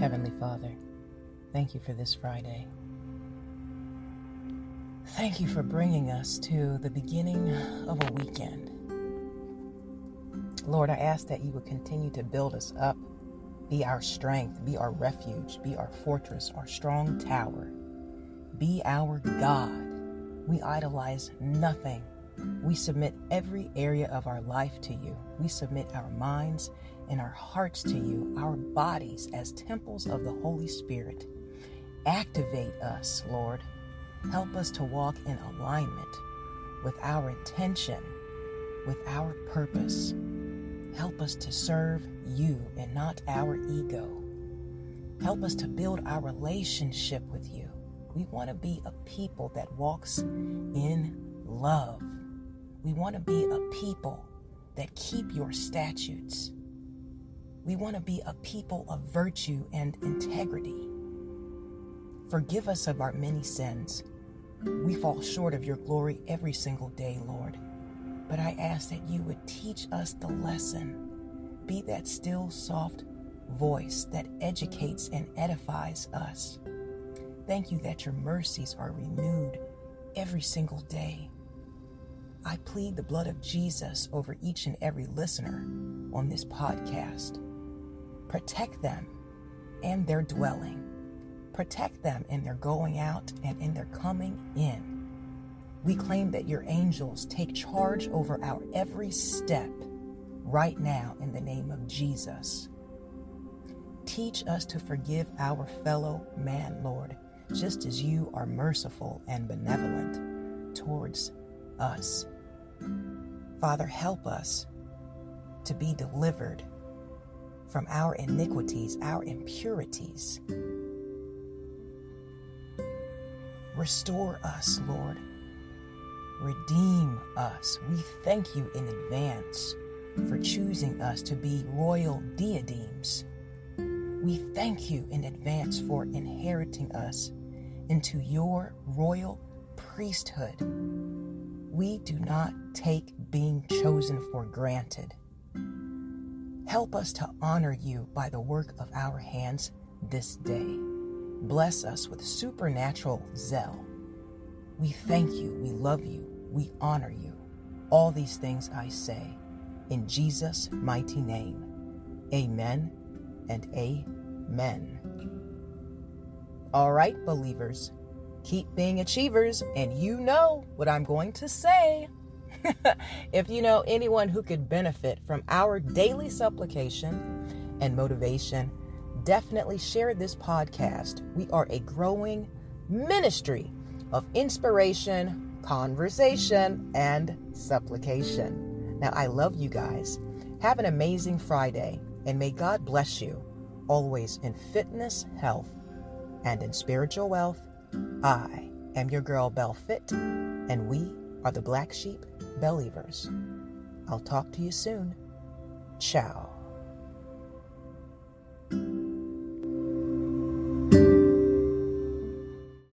Heavenly Father, thank you for this Friday. Thank you for bringing us to the beginning of a weekend. Lord, I ask that you would continue to build us up, be our strength, be our refuge, be our fortress, our strong tower, be our God. We idolize nothing. We submit every area of our life to you. We submit our minds and our hearts to you, our bodies as temples of the Holy Spirit. Activate us, Lord. Help us to walk in alignment with our intention, with our purpose. Help us to serve you and not our ego. Help us to build our relationship with you. We want to be a people that walks in love. We want to be a people that keep your statutes. We want to be a people of virtue and integrity. Forgive us of our many sins. We fall short of your glory every single day, Lord. But I ask that you would teach us the lesson. Be that still, soft voice that educates and edifies us. Thank you that your mercies are renewed every single day. I plead the blood of Jesus over each and every listener on this podcast. Protect them and their dwelling. Protect them in their going out and in their coming in. We claim that your angels take charge over our every step right now in the name of Jesus. Teach us to forgive our fellow man, Lord, just as you are merciful and benevolent towards us. Father, help us to be delivered from our iniquities, our impurities. Restore us, Lord. Redeem us. We thank you in advance for choosing us to be royal diadems. We thank you in advance for inheriting us into your royal priesthood. We do not take being chosen for granted. Help us to honor you by the work of our hands this day. Bless us with supernatural zeal. We thank you, we love you, we honor you. All these things I say in Jesus' mighty name. Amen and amen. All right, believers, keep being achievers, and you know what I'm going to say. if you know anyone who could benefit from our daily supplication and motivation, definitely share this podcast. We are a growing ministry of inspiration, conversation, and supplication. Now, I love you guys. Have an amazing Friday, and may God bless you always in fitness, health, and in spiritual wealth. I am your girl, Bell Fit, and we are the Black Sheep Believers. I'll talk to you soon. Ciao.